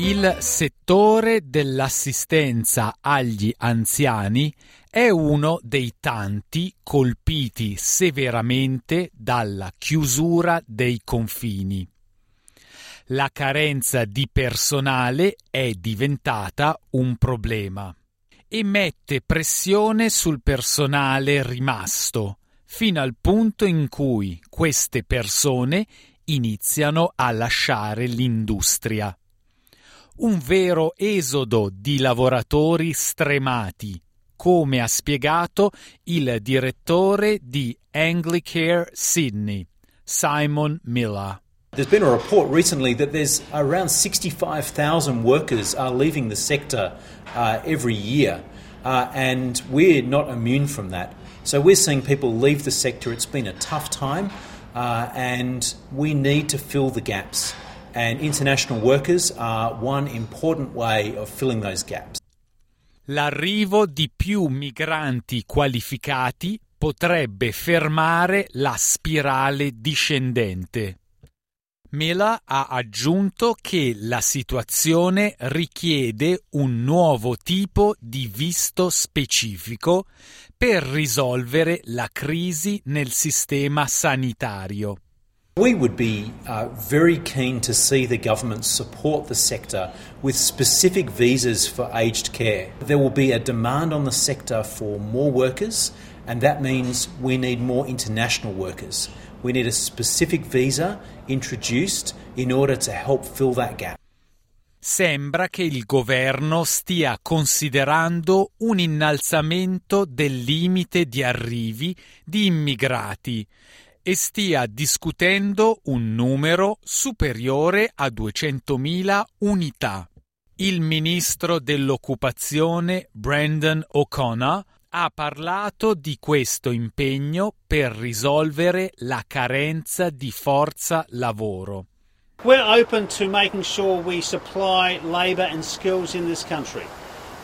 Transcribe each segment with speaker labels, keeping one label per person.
Speaker 1: il settore dell'assistenza agli anziani è uno dei tanti colpiti severamente dalla chiusura dei confini. La carenza di personale è diventata un problema e mette pressione sul personale rimasto, fino al punto in cui queste persone iniziano a lasciare l'industria. Un vero esodo di lavoratori stremati, come ha spiegato il direttore di Anglicare Sydney, Simon Miller.
Speaker 2: There's been a report recently that there's around 65,000 workers are leaving the sector uh, every year, uh, and we're not immune from that. So we're seeing people leave the sector. It's been a tough time, uh, and we need to fill the gaps. And international workers are one important way of filling those gaps.
Speaker 1: L'arrivo di più migranti qualificati potrebbe fermare la spirale discendente. Mela ha aggiunto che la situazione richiede un nuovo tipo di visto specifico per risolvere la crisi nel sistema sanitario.
Speaker 2: We would be uh, very keen to see the government support the sector with specific visas for aged care. There will be a demand on the sector for more workers, and that means we need more international workers. We need a specific visa introduced in order to help fill that gap.
Speaker 1: Sembra che il governo stia considerando un innalzamento del limite di arrivi di immigrati e stia discutendo un numero superiore a 200.000 unità. Il ministro dell'occupazione Brandon O'Connor ha parlato di questo impegno per risolvere la carenza di forza lavoro.
Speaker 3: We're open to making sure we supply labour and skills in this country.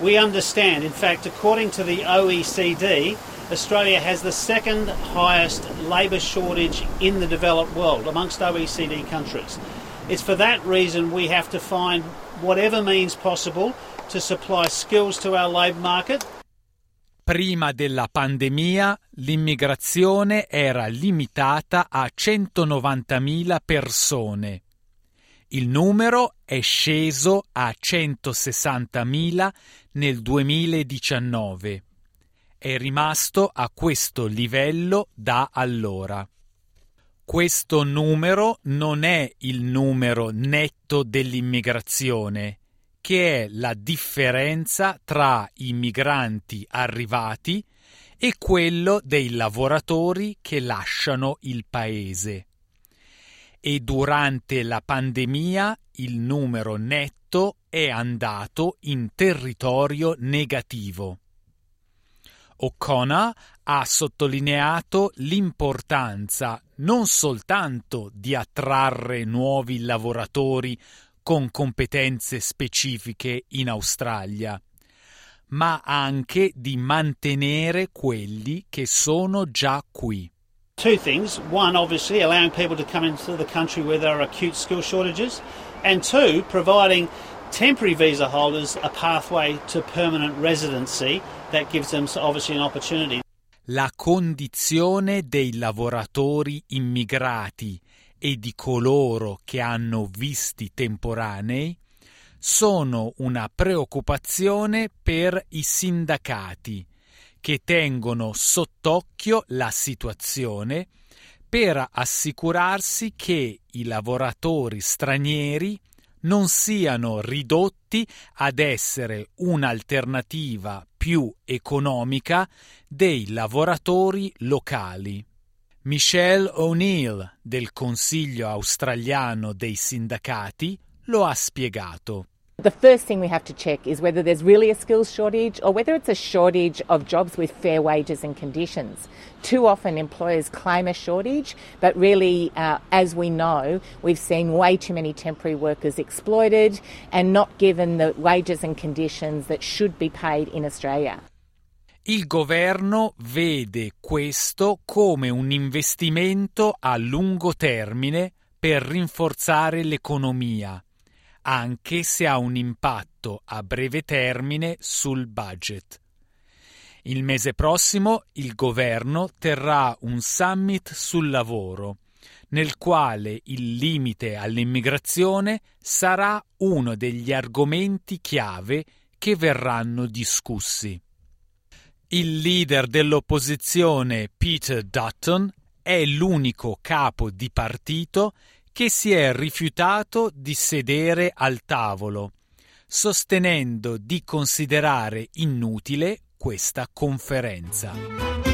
Speaker 3: We understand, in fact, according to the OECD, Australia has the second highest labour shortage in the developed world amongst OECD countries. It's for that reason we have to find whatever means possible to supply skills to our labour market
Speaker 1: Prima della pandemia l'immigrazione era limitata a 190.000 persone. Il numero è sceso a 160.000 nel 2019. È rimasto a questo livello da allora. Questo numero non è il numero netto dell'immigrazione, che è la differenza tra i migranti arrivati e quello dei lavoratori che lasciano il paese. E durante la pandemia il numero netto è andato in territorio negativo. O'Connor ha sottolineato l'importanza non soltanto di attrarre nuovi lavoratori con competenze specifiche in Australia, ma anche di mantenere quelli che sono già qui.
Speaker 3: Two things. One, obviously, allowing people to come into the country where there are acute skill shortages. And two, providing temporary visa holders a pathway to permanent residency that gives them obviously an opportunity.
Speaker 1: La condizione dei lavoratori immigrati e di coloro che hanno visti temporanei sono una preoccupazione per i sindacati che tengono sott'occhio la situazione per assicurarsi che i lavoratori stranieri non siano ridotti ad essere un'alternativa più economica dei lavoratori locali. Michelle O'Neill del Consiglio australiano dei sindacati lo ha spiegato.
Speaker 4: The first thing we have to check is whether there's really a skills shortage or whether it's a shortage of jobs with fair wages and conditions. Too often employers claim a shortage, but really, uh, as we know, we've seen way too many temporary workers exploited and not given the wages and conditions that should be paid in Australia.
Speaker 1: Il governo vede questo come un investimento a lungo termine per rinforzare l'economia anche se ha un impatto a breve termine sul budget. Il mese prossimo il governo terrà un summit sul lavoro, nel quale il limite all'immigrazione sarà uno degli argomenti chiave che verranno discussi. Il leader dell'opposizione Peter Dutton è l'unico capo di partito che si è rifiutato di sedere al tavolo, sostenendo di considerare inutile questa conferenza.